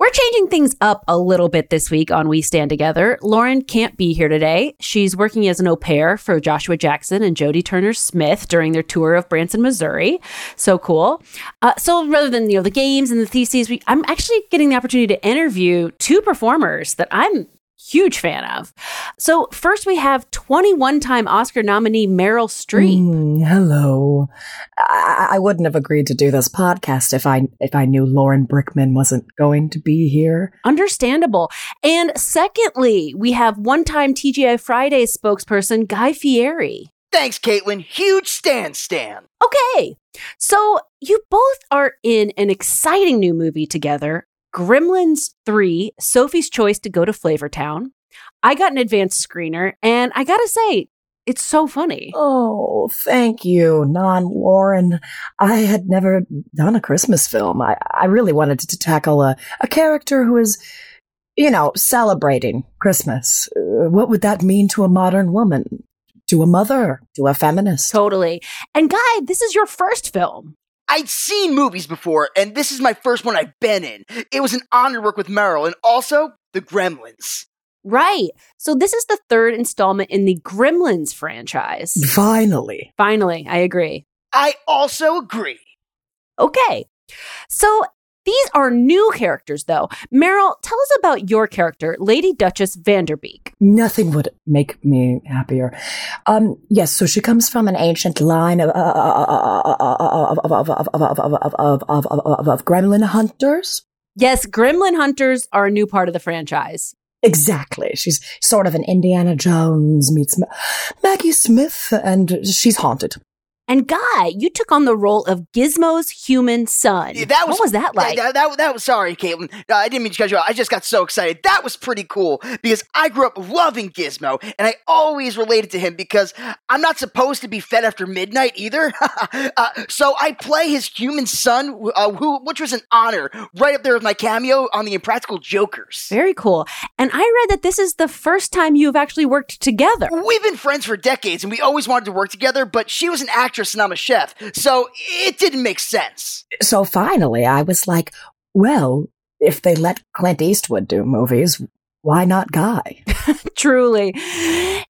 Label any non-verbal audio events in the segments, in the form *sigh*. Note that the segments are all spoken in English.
We're changing things up a little bit this week on We Stand Together. Lauren can't be here today. She's working as an au pair for Joshua Jackson and Jodie Turner Smith during their tour of Branson, Missouri. So cool. Uh, so rather than you know the games and the theses, we, I'm actually getting the opportunity to interview two performers that I'm huge fan of. So first we have 21 time Oscar nominee Meryl Streep. Mm, hello. I-, I wouldn't have agreed to do this podcast if I if I knew Lauren Brickman wasn't going to be here. Understandable. And secondly, we have one time TGI Fridays spokesperson Guy Fieri. Thanks, Caitlin. Huge stand stand. Okay. So you both are in an exciting new movie together, Gremlins 3, Sophie's Choice to Go to Flavortown. I got an advanced screener, and I gotta say, it's so funny. Oh, thank you, non Lauren. I had never done a Christmas film. I, I really wanted to tackle a, a character who is, you know, celebrating Christmas. Uh, what would that mean to a modern woman? To a mother? To a feminist? Totally. And Guy, this is your first film. I'd seen movies before, and this is my first one I've been in. It was an honor to work with Meryl and also the Gremlins. Right. So this is the third installment in the Gremlins franchise. Finally. Finally, I agree. I also agree. Okay. So these are new characters, though. Meryl, tell us about your character, Lady Duchess Vanderbeek. Nothing would make me happier. Um, yes, so she comes from an ancient line of of of of of of of gremlin hunters. Yes, gremlin hunters are a new part of the franchise. Exactly. She's sort of an Indiana Jones meets Maggie Smith, and she's haunted. And Guy, you took on the role of Gizmo's human son. Yeah, that was, what was that like? That, that, that was sorry, Caitlin. Uh, I didn't mean to cut you off. I just got so excited. That was pretty cool because I grew up loving Gizmo, and I always related to him because I'm not supposed to be fed after midnight either. *laughs* uh, so I play his human son, uh, who which was an honor, right up there with my cameo on the Impractical Jokers. Very cool. And I read that this is the first time you've actually worked together. We've been friends for decades, and we always wanted to work together. But she was an actor actress and I'm a chef. So it didn't make sense. So finally, I was like, well, if they let Clint Eastwood do movies, why not Guy? *laughs* Truly.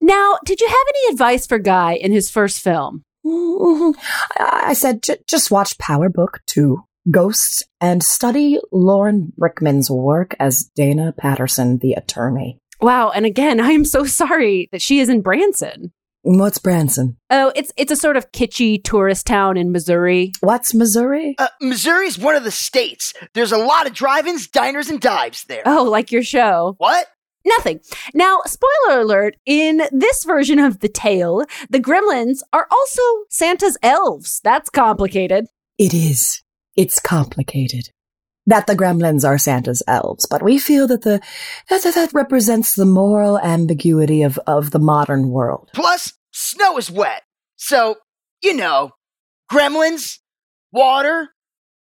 Now, did you have any advice for Guy in his first film? I said, just watch Power Book 2, Ghosts, and study Lauren Brickman's work as Dana Patterson, the attorney. Wow. And again, *laughs* I am so sorry that she is in Branson. What's Branson? Oh, it's it's a sort of kitschy tourist town in Missouri. What's Missouri? Uh, Missouri's one of the states. There's a lot of drive-ins, diners, and dives there. Oh, like your show. What? Nothing. Now, spoiler alert, in this version of the tale, the gremlins are also Santa's elves. That's complicated. It is. It's complicated that the gremlins are Santa's elves, but we feel that the that, that, that represents the moral ambiguity of, of the modern world. Plus, snow is wet. So, you know, gremlins, water,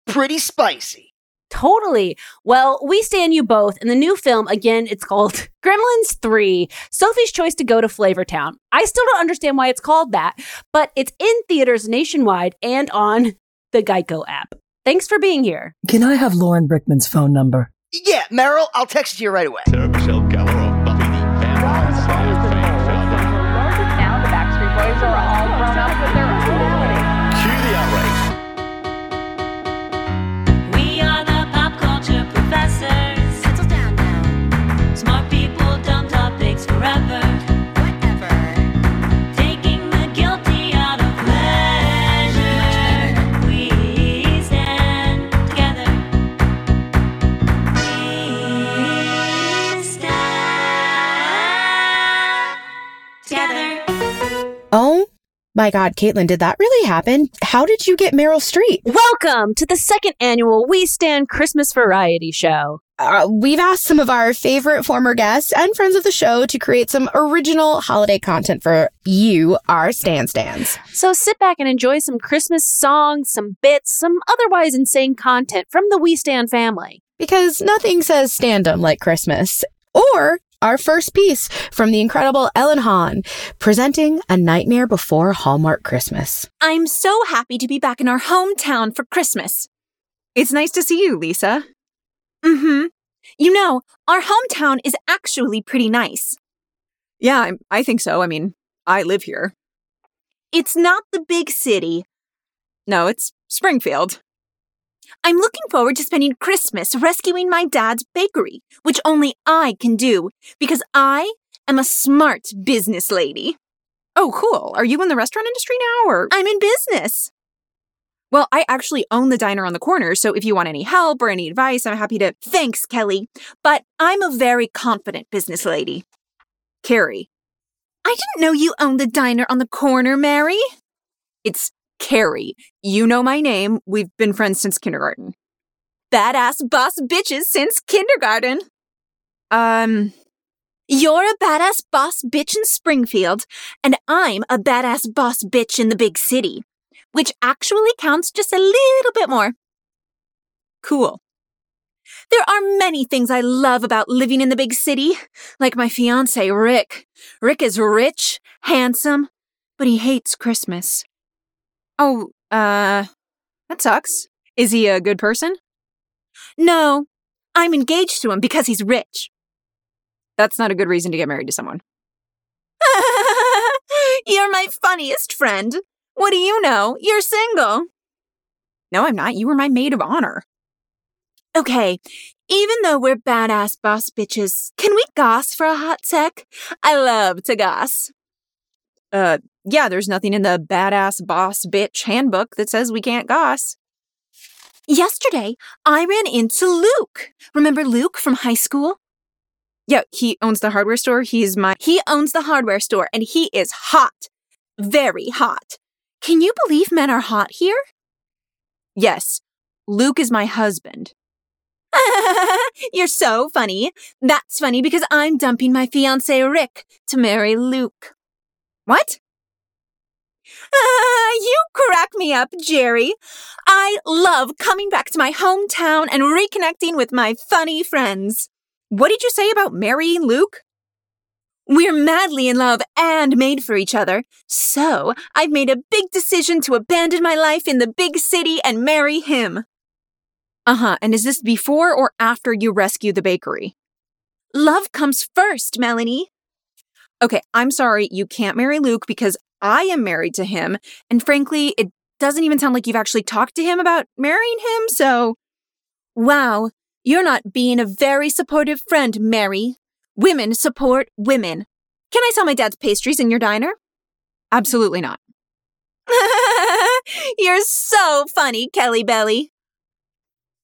pretty spicy. Totally. Well, we stand you both. In the new film, again, it's called *laughs* Gremlins 3 Sophie's Choice to Go to Flavortown. I still don't understand why it's called that, but it's in theaters nationwide and on the Geico app. Thanks for being here. Can I have Lauren Brickman's phone number? Yeah, Meryl, I'll text you right away. My God, Caitlin, did that really happen? How did you get Meryl Streep? Welcome to the second annual We Stand Christmas Variety Show. Uh, we've asked some of our favorite former guests and friends of the show to create some original holiday content for you, our Stan Stans. So sit back and enjoy some Christmas songs, some bits, some otherwise insane content from the We Stand family. Because nothing says standum like Christmas. Or our first piece from the incredible Ellen Hahn, presenting A Nightmare Before Hallmark Christmas. I'm so happy to be back in our hometown for Christmas. It's nice to see you, Lisa. Mm hmm. You know, our hometown is actually pretty nice. Yeah, I, I think so. I mean, I live here. It's not the big city. No, it's Springfield. I'm looking forward to spending Christmas rescuing my dad's bakery, which only I can do because I am a smart business lady. Oh, cool. Are you in the restaurant industry now or? I'm in business. Well, I actually own the diner on the corner, so if you want any help or any advice, I'm happy to. Thanks, Kelly, but I'm a very confident business lady. Carrie. I didn't know you owned the diner on the corner, Mary. It's Carrie. You know my name. We've been friends since kindergarten. Badass boss bitches since kindergarten. Um, You're a badass boss bitch in Springfield, and I'm a badass boss bitch in the big city, which actually counts just a little bit more. cool. There are many things I love about living in the big city, like my fiance, Rick. Rick is rich, handsome, but he hates Christmas. Oh, uh, that sucks. Is he a good person? No, I'm engaged to him because he's rich. That's not a good reason to get married to someone. *laughs* You're my funniest friend. What do you know? You're single. No, I'm not. You were my maid of honor. Okay, even though we're badass boss bitches, can we goss for a hot sec? I love to goss. Uh, yeah, there's nothing in the badass boss bitch handbook that says we can't goss. Yesterday, I ran into Luke. Remember Luke from high school? Yeah, he owns the hardware store. He's my. He owns the hardware store and he is hot. Very hot. Can you believe men are hot here? Yes, Luke is my husband. *laughs* You're so funny. That's funny because I'm dumping my fiance Rick to marry Luke. What? Ah, you crack me up, Jerry. I love coming back to my hometown and reconnecting with my funny friends. What did you say about marrying Luke? We're madly in love and made for each other. So I've made a big decision to abandon my life in the big city and marry him. Uh huh. And is this before or after you rescue the bakery? Love comes first, Melanie. Okay, I'm sorry, you can't marry Luke because I am married to him. And frankly, it doesn't even sound like you've actually talked to him about marrying him, so. Wow, you're not being a very supportive friend, Mary. Women support women. Can I sell my dad's pastries in your diner? Absolutely not. *laughs* you're so funny, Kelly Belly.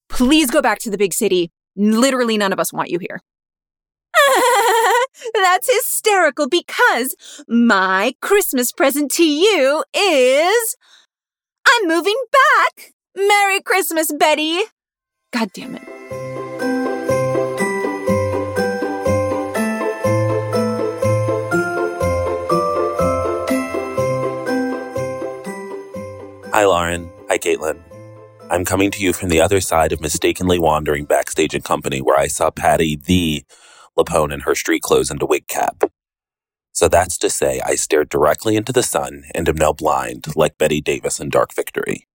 Please go back to the big city. Literally, none of us want you here. *laughs* That's hysterical because my Christmas present to you is. I'm moving back! Merry Christmas, Betty! God damn it. Hi, Lauren. Hi, Caitlin. I'm coming to you from the other side of mistakenly wandering backstage in company where I saw Patti the LuPone in her street clothes and a wig cap. So that's to say, I stared directly into the sun and am now blind, like Betty Davis in Dark Victory.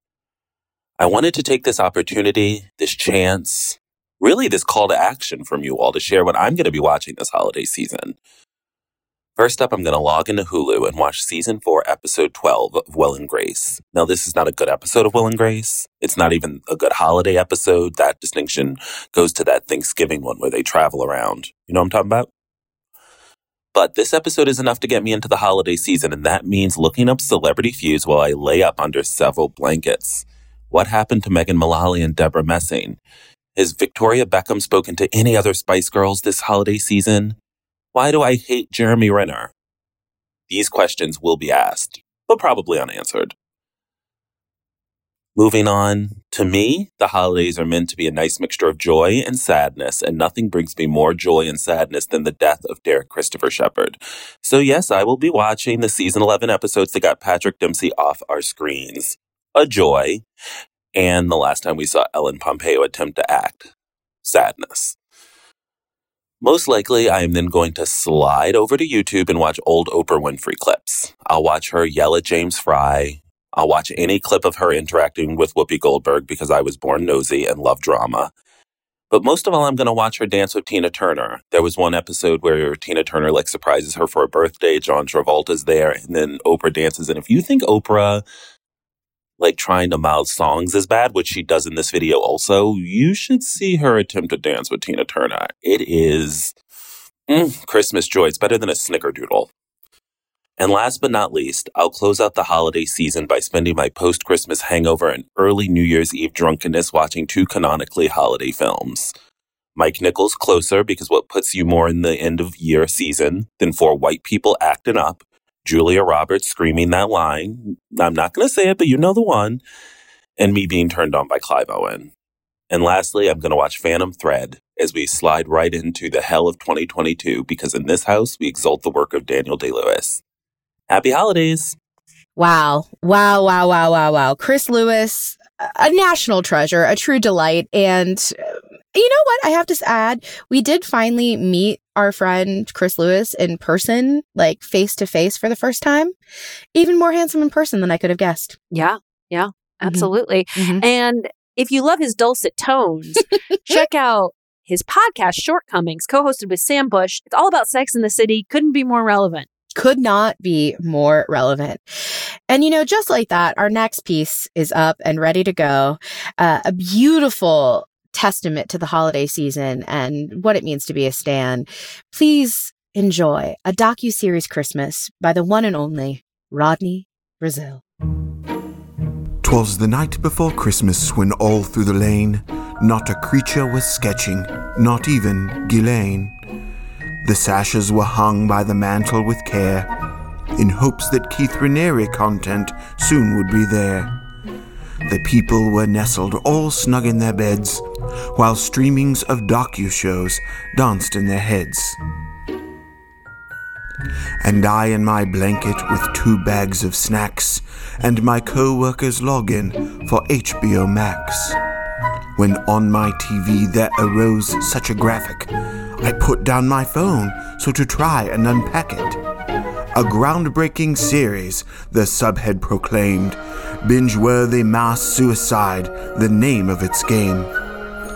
I wanted to take this opportunity, this chance, really this call to action from you all to share what I'm going to be watching this holiday season. First up, I'm going to log into Hulu and watch season 4, episode 12 of Will and Grace. Now, this is not a good episode of Will and Grace. It's not even a good holiday episode. That distinction goes to that Thanksgiving one where they travel around. You know what I'm talking about? But this episode is enough to get me into the holiday season, and that means looking up celebrity feuds while I lay up under several blankets. What happened to Megan Mullally and Debra Messing? Has Victoria Beckham spoken to any other Spice Girls this holiday season? Why do I hate Jeremy Renner? These questions will be asked, but probably unanswered. Moving on, to me, the holidays are meant to be a nice mixture of joy and sadness, and nothing brings me more joy and sadness than the death of Derek Christopher Shepherd. So, yes, I will be watching the season 11 episodes that got Patrick Dempsey off our screens. A joy. And the last time we saw Ellen Pompeo attempt to act. Sadness. Most likely, I am then going to slide over to YouTube and watch old Oprah Winfrey clips. I'll watch her yell at James Frey. I'll watch any clip of her interacting with Whoopi Goldberg because I was born nosy and love drama. But most of all, I'm going to watch her dance with Tina Turner. There was one episode where Tina Turner like surprises her for a birthday. John Travolta's there, and then Oprah dances. And if you think Oprah like trying to mouth songs is bad, which she does in this video also, you should see her attempt to dance with Tina Turner. It is mm, Christmas joy. It's better than a snickerdoodle. And last but not least, I'll close out the holiday season by spending my post Christmas hangover and early New Year's Eve drunkenness watching two canonically holiday films. Mike Nichols Closer, because what puts you more in the end of year season than four white people acting up? Julia Roberts screaming that line. I'm not going to say it, but you know the one. And me being turned on by Clive Owen. And lastly, I'm going to watch Phantom Thread as we slide right into the hell of 2022 because in this house, we exalt the work of Daniel Day Lewis. Happy holidays. Wow. Wow, wow, wow, wow, wow. Chris Lewis, a national treasure, a true delight. And you know what? I have to add, we did finally meet our friend Chris Lewis in person, like face to face for the first time. Even more handsome in person than I could have guessed. Yeah, yeah, Mm-hmm. absolutely. And if you love his dulcet tones, *laughs* check out his podcast, Shortcomings, co hosted with Sam Bush. It's all about sex in the city. Couldn't be more relevant. Could not be more relevant. And you know, just like that, our next piece is up and ready to go. Uh, a beautiful testament to the holiday season and what it means to be a stan. Please enjoy a docu-series Christmas by the one and only Rodney Brazil. 'Twas the night before Christmas when all through the lane not a creature was sketching, not even Ghislaine. The sashes were hung by the mantel with care, in hopes that Keith Raniere content soon would be there. The people were nestled all snug in their beds, while streamings of docu-shows danced in their heads. And I in my blanket with two bags of snacks and my co-worker's login for HBO Max. When on my TV there arose such a graphic, I put down my phone so to try and unpack it. A groundbreaking series, the subhead proclaimed. Binge worthy mass suicide, the name of its game.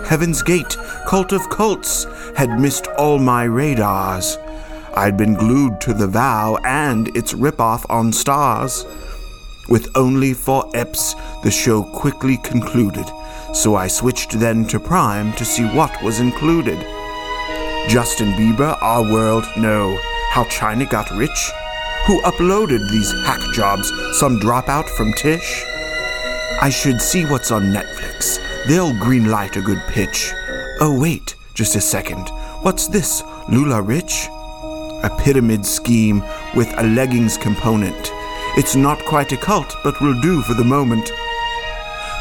Heaven's Gate, Cult of Cults, had missed all my radars. I'd been glued to The Vow and its ripoff on Starz. With only four eps, the show quickly concluded, so I switched then to Prime to see what was included. Justin Bieber, Our World, No. How China Got Rich? Who uploaded these hack jobs? Some dropout from Tisch? I should see what's on Netflix. They'll greenlight a good pitch. Oh, wait, just a second. What's this? LuLaRich? A pyramid scheme with a leggings component. It's not quite a cult, but will do for the moment.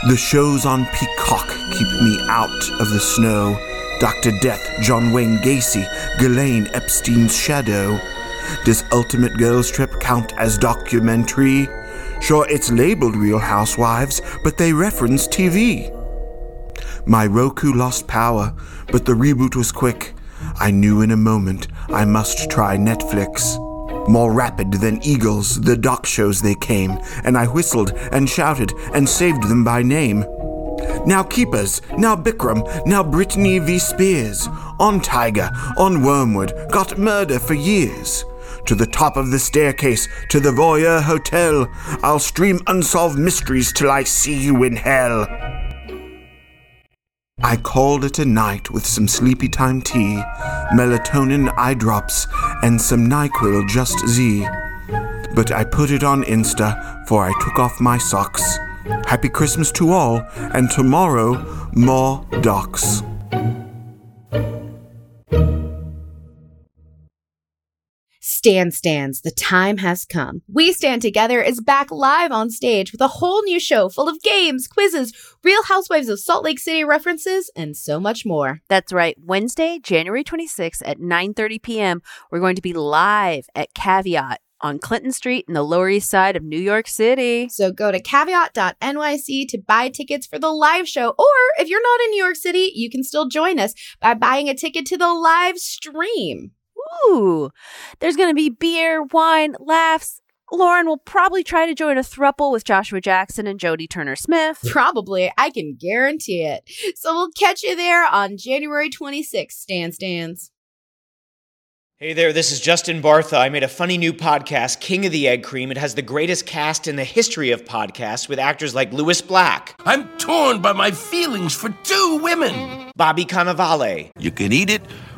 The shows on Peacock keep me out of the snow. Dr. Death, John Wayne Gacy, Ghislaine Epstein's shadow. Does Ultimate Girls Trip count as documentary? Sure, it's labeled Real Housewives, but they reference TV. My Roku lost power, but the reboot was quick. I knew in a moment I must try Netflix. More rapid than eagles, the doc shows they came, and I whistled and shouted and saved them by name. Now Keepers, now Bikram, now Britney v. Spears. On Tiger, on Wormwood, got murder for years. To the top of the staircase, to the Voyeur Hotel. I'll stream unsolved mysteries till I see you in hell. I called it a night with some sleepy time tea, melatonin eye drops, and some NyQuil Just Z. But I put it on Insta, for I took off my socks. Happy Christmas to all, and tomorrow, more docs. Stand stands, the time has come. We Stand Together is back live on stage with a whole new show full of games, quizzes, Real Housewives of Salt Lake City references, and so much more. That's right. Wednesday, January 26th at 9:30 p.m., we're going to be live at Caveat on Clinton Street in the Lower East Side of New York City. So go to caveat.nyc to buy tickets for the live show. Or if you're not in New York City, you can still join us by buying a ticket to the live stream. Ooh, there's going to be beer, wine, laughs. Lauren will probably try to join a thruple with Joshua Jackson and Jodie Turner Smith. Probably, I can guarantee it. So we'll catch you there on January 26th, Stan Stands. Hey there, this is Justin Bartha. I made a funny new podcast, King of the Egg Cream. It has the greatest cast in the history of podcasts with actors like Lewis Black, I'm torn by my feelings for two women. Bobby Cannavale, You can eat it,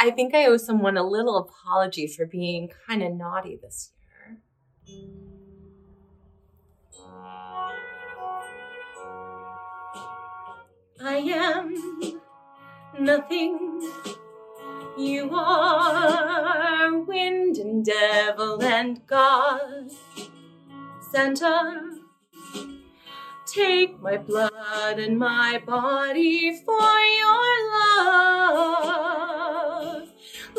I think I owe someone a little apology for being kind of naughty this year. I am nothing. You are wind and devil and God. Santa, take my blood and my body for your love.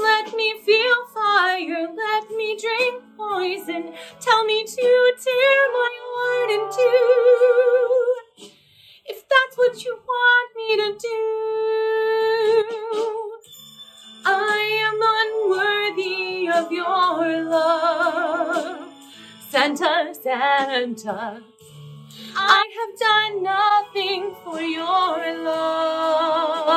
Let me feel fire, let me drink poison. Tell me to tear my heart in two. If that's what you want me to do, I am unworthy of your love. Santa, Santa, I have done nothing for your love.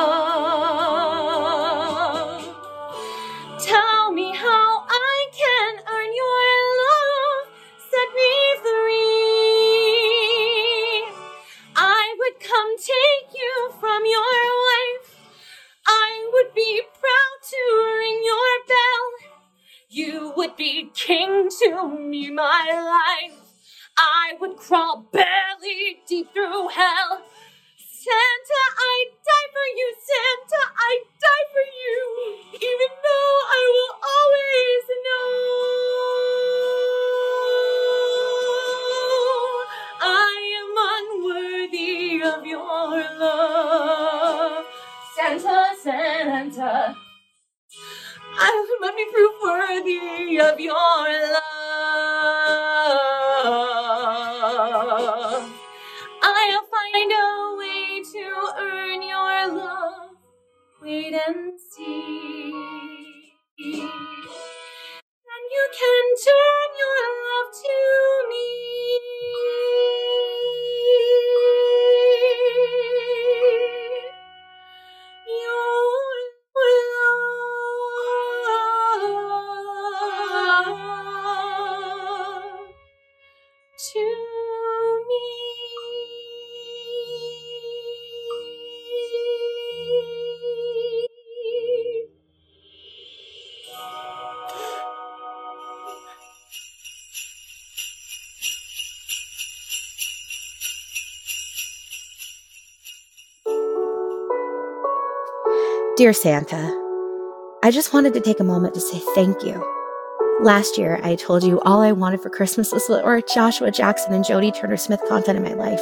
Can turn your love to Dear Santa, I just wanted to take a moment to say thank you Last year, I told you all I wanted for Christmas was more Joshua Jackson and Jodie Turner Smith content in my life.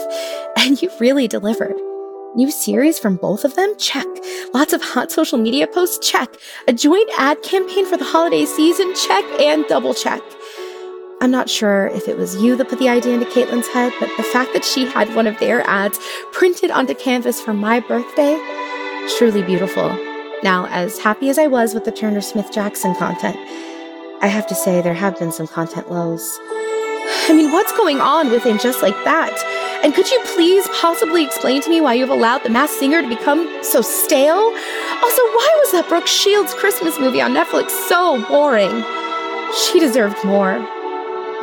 *laughs* And you really delivered. New series from both of them? Check. Lots of hot social media posts? Check. A joint ad campaign for the holiday season? Check and double check. I'm not sure if it was you that put the idea into Caitlin's head, but the fact that she had one of their ads printed onto canvas for my birthday, truly beautiful. Now, as happy as I was with the Turner Smith Jackson content, I have to say there have been some content lows. I mean, what's going on with within just like that? And could you please possibly explain to me why you've allowed The Masked Singer to become so stale? Also, why was that Brooke Shields Christmas movie on Netflix so boring? She deserved more.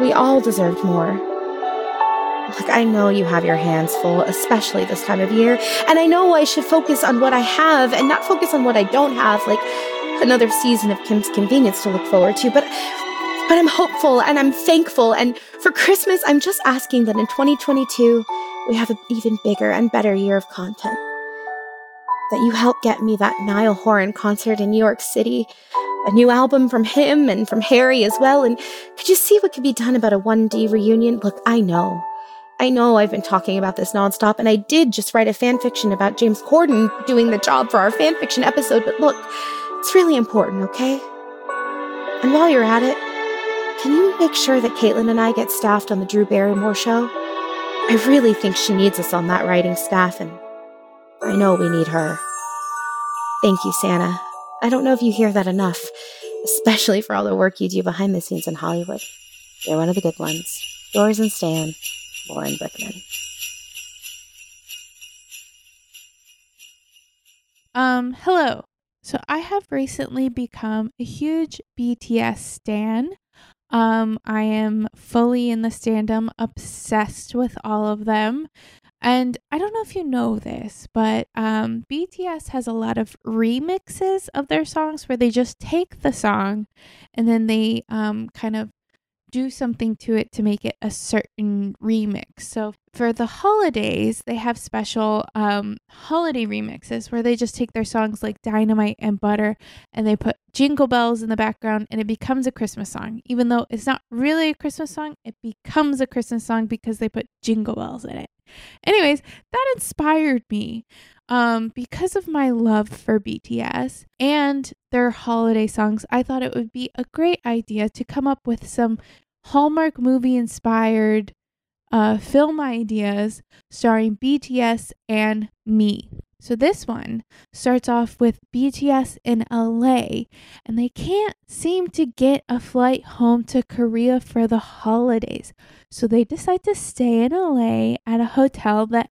We all deserved more. Look, I know you have your hands full, especially this time of year, and I know I should focus on what I have and not focus on what I don't have, like another season of Kim's Convenience to look forward to, but but I'm hopeful and I'm thankful and for Christmas I'm just asking that in 2022 we have an even bigger and better year of content. That you help get me that Niall Horan concert in New York City, a new album from him and from Harry as well, and could you see what could be done about a 1D reunion? Look, I know. I know I've been talking about this nonstop, and I did just write a fanfiction about James Corden doing the job for our fanfiction episode, but look, it's really important, okay? And while you're at it, can you make sure that Caitlin and I get staffed on the Drew Barrymore show? I really think she needs us on that writing staff, and I know we need her. Thank you, Santa. I don't know if you hear that enough, especially for all the work you do behind the scenes in Hollywood. You're one of the good ones. Yours and Stan, Lauren Brickman. Um, hello. So I have recently become a huge BTS stan. Um, I am fully in the standum, obsessed with all of them. And I don't know if you know this, but um, BTS has a lot of remixes of their songs where they just take the song and then they um, kind of do something to it to make it a certain remix. So for the holidays, they have special um, holiday remixes where they just take their songs like Dynamite and Butter and they put jingle bells in the background and it becomes a Christmas song. Even though it's not really a Christmas song, it becomes a Christmas song because they put jingle bells in it. Anyways, that inspired me um, because of my love for BTS and their holiday songs. I thought it would be a great idea to come up with some Hallmark movie inspired uh, film ideas starring BTS and me. So this one starts off with BTS in LA and they can't seem to get a flight home to Korea for the holidays. So they decide to stay in LA at a hotel that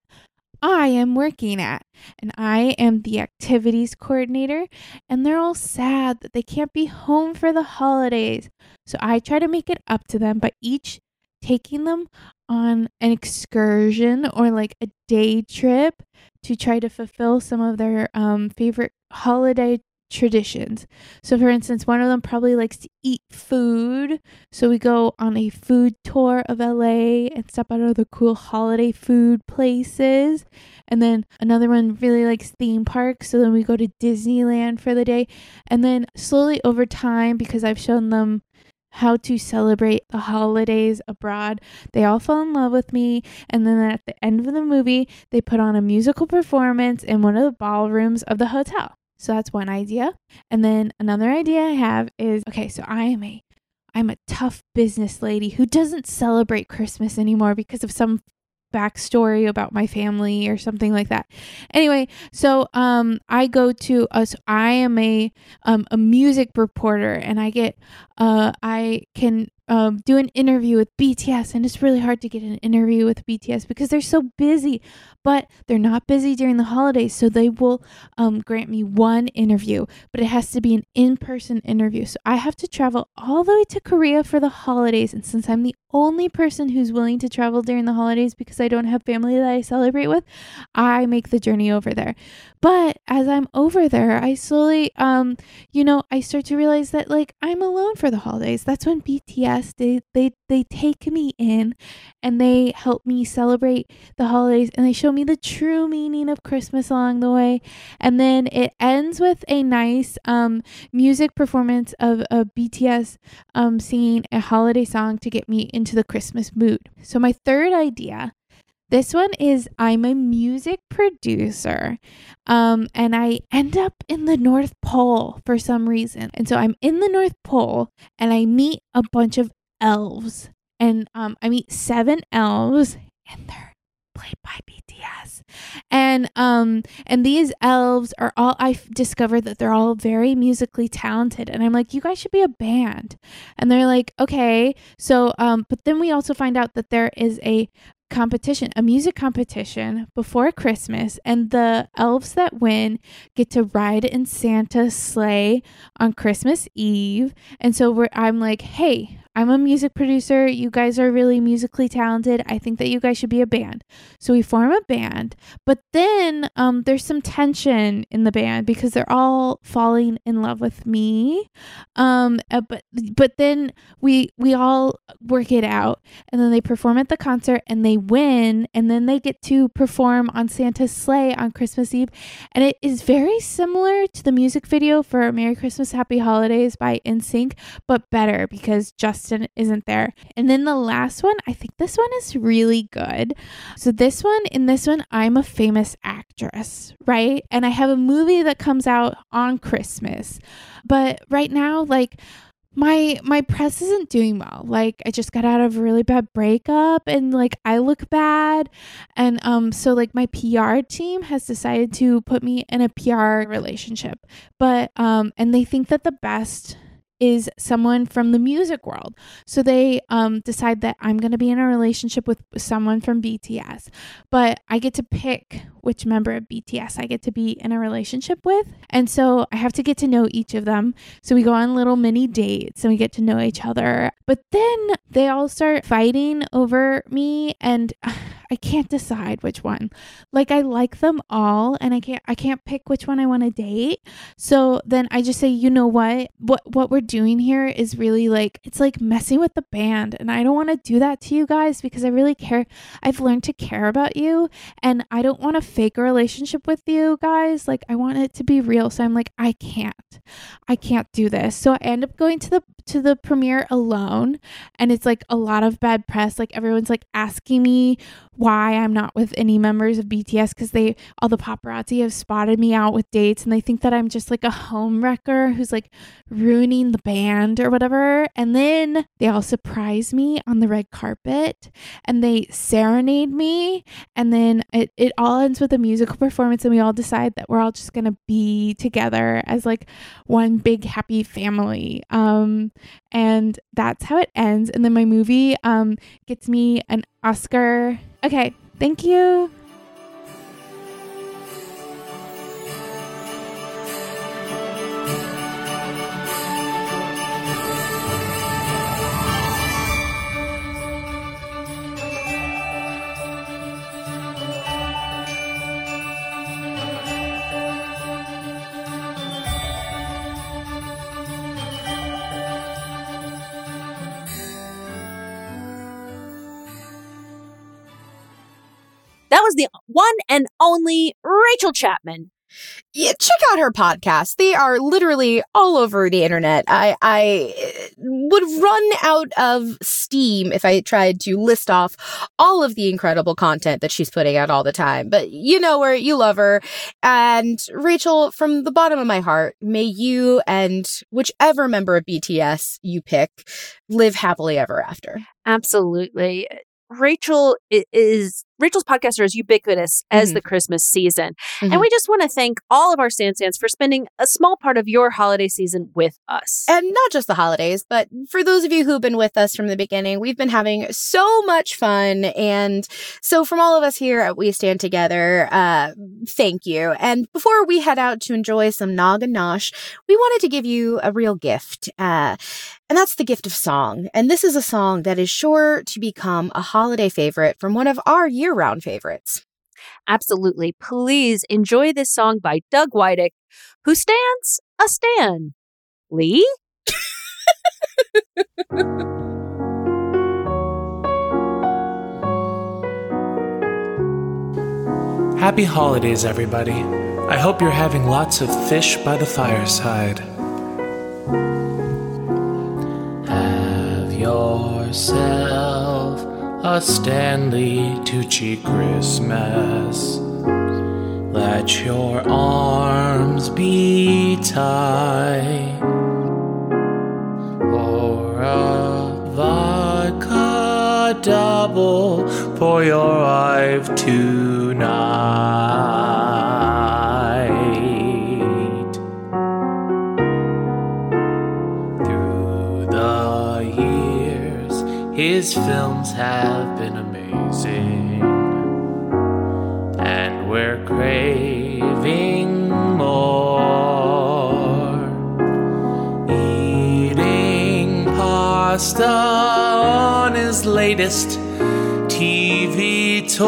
I am working at and I am the activities coordinator and they're all sad that they can't be home for the holidays. So I try to make it up to them by each taking them on an excursion or like a day trip to try to fulfill some of their um, favorite holiday traditions. So, for instance, one of them probably likes to eat food. So, we go on a food tour of LA and step out of the cool holiday food places. And then another one really likes theme parks. So, then we go to Disneyland for the day. And then slowly over time, because I've shown them how to celebrate the holidays abroad. They all fall in love with me. And then at the end of the movie, they put on a musical performance in one of the ballrooms of the hotel. So that's one idea. And then another idea I have is okay, so I am a I'm a tough business lady who doesn't celebrate Christmas anymore because of some backstory about my family or something like that. Anyway, so um I go to us I am a um a music reporter and I get uh I can um, do an interview with BTS, and it's really hard to get an interview with BTS because they're so busy. But they're not busy during the holidays, so they will um, grant me one interview, but it has to be an in person interview. So I have to travel all the way to Korea for the holidays. And since I'm the only person who's willing to travel during the holidays because I don't have family that I celebrate with, I make the journey over there. But as I'm over there, I slowly, um, you know, I start to realize that like I'm alone for the holidays. That's when BTS BTS. They they they take me in and they help me celebrate the holidays and they show me the true meaning of Christmas along the way. And then it ends with a nice um music performance of a BTS um singing a holiday song to get me into the Christmas mood. So my third idea this one is I'm a music producer. Um, and I end up in the North Pole for some reason. And so I'm in the North Pole and I meet a bunch of elves. And um, I meet seven elves and they're played by BTS. And um and these elves are all I've discovered that they're all very musically talented and I'm like you guys should be a band. And they're like okay. So um but then we also find out that there is a competition, a music competition before Christmas, and the elves that win get to ride in Santa's sleigh on Christmas Eve. And so I'm like, hey, I'm a music producer. You guys are really musically talented. I think that you guys should be a band. So we form a band, but then um, there's some tension in the band because they're all falling in love with me. Um, uh, but but then we we all work it out, and then they perform at the concert and they win, and then they get to perform on Santa's sleigh on Christmas Eve, and it is very similar to the music video for "Merry Christmas, Happy Holidays" by NSYNC, but better because Justin isn't there. And then the last one, I think this one is really good. So this one, in this one, I'm a famous actress, right? And I have a movie that comes out on Christmas. But right now, like my my press isn't doing well. Like I just got out of a really bad breakup and like I look bad. And um so like my PR team has decided to put me in a PR relationship. But um and they think that the best is someone from the music world. So they um, decide that I'm going to be in a relationship with someone from BTS, but I get to pick which member of BTS I get to be in a relationship with. And so I have to get to know each of them. So we go on little mini dates and we get to know each other. But then they all start fighting over me and *laughs* I can't decide which one. Like I like them all and I can't I can't pick which one I want to date. So then I just say, "You know what? What what we're doing here is really like it's like messing with the band and I don't want to do that to you guys because I really care. I've learned to care about you and I don't want to fake a relationship with you guys. Like I want it to be real. So I'm like, I can't. I can't do this. So I end up going to the to the premiere alone and it's like a lot of bad press. Like everyone's like asking me why I'm not with any members of BTS because they all the paparazzi have spotted me out with dates and they think that I'm just like a home wrecker who's like ruining the band or whatever. And then they all surprise me on the red carpet and they serenade me and then it, it all ends with a musical performance and we all decide that we're all just gonna be together as like one big happy family. Um and that's how it ends. And then my movie um gets me an Oscar. Okay, thank you. Was the one and only Rachel Chapman. Yeah, check out her podcast. They are literally all over the internet. I I uh, would run out of steam if I tried to list off all of the incredible content that she's putting out all the time. But you know her, you love her. And Rachel, from the bottom of my heart, may you and whichever member of BTS you pick live happily ever after. Absolutely. Rachel is Rachel's podcast are as ubiquitous as the Christmas season. And we just want to thank all of our Sansans for spending a small part of your holiday season with us. And not just the holidays, but for those of you who've been with us from the beginning, we've been having so much fun. And so, from all of us here at We Stand Together, uh, thank you. And before we head out to enjoy some Nog and Nosh, we wanted to give you a real gift. Uh, and that's the gift of song. And this is a song that is sure to become a holiday favorite from one of our year year round favorites. Absolutely. Please enjoy this song by Doug Wydick, who stands a Stan. Lee? Happy holidays, everybody. I hope you're having lots of fish by the fireside. Have yourself a Stanley Tucci Christmas. Let your arms be tight. Or a vodka double for your wife tonight. His films have been amazing, and we're craving more. Eating pasta on his latest TV tour.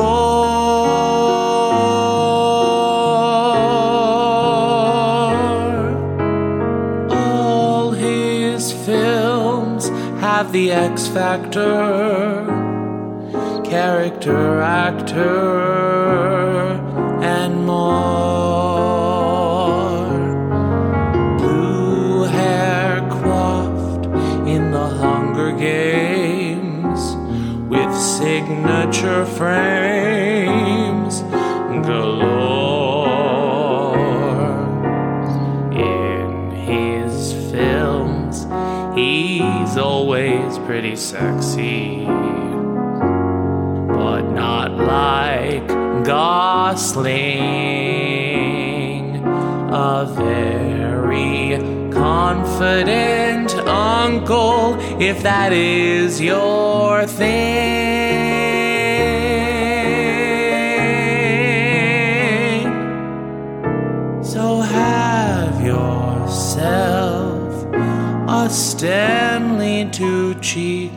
All his films have the Factor, character actor, and more. Blue hair coiffed in the Hunger Games with signature frames sexy, but not like Gosling. A very confident uncle, if that is your thing. So have yourself a Stanley Tucci Christmas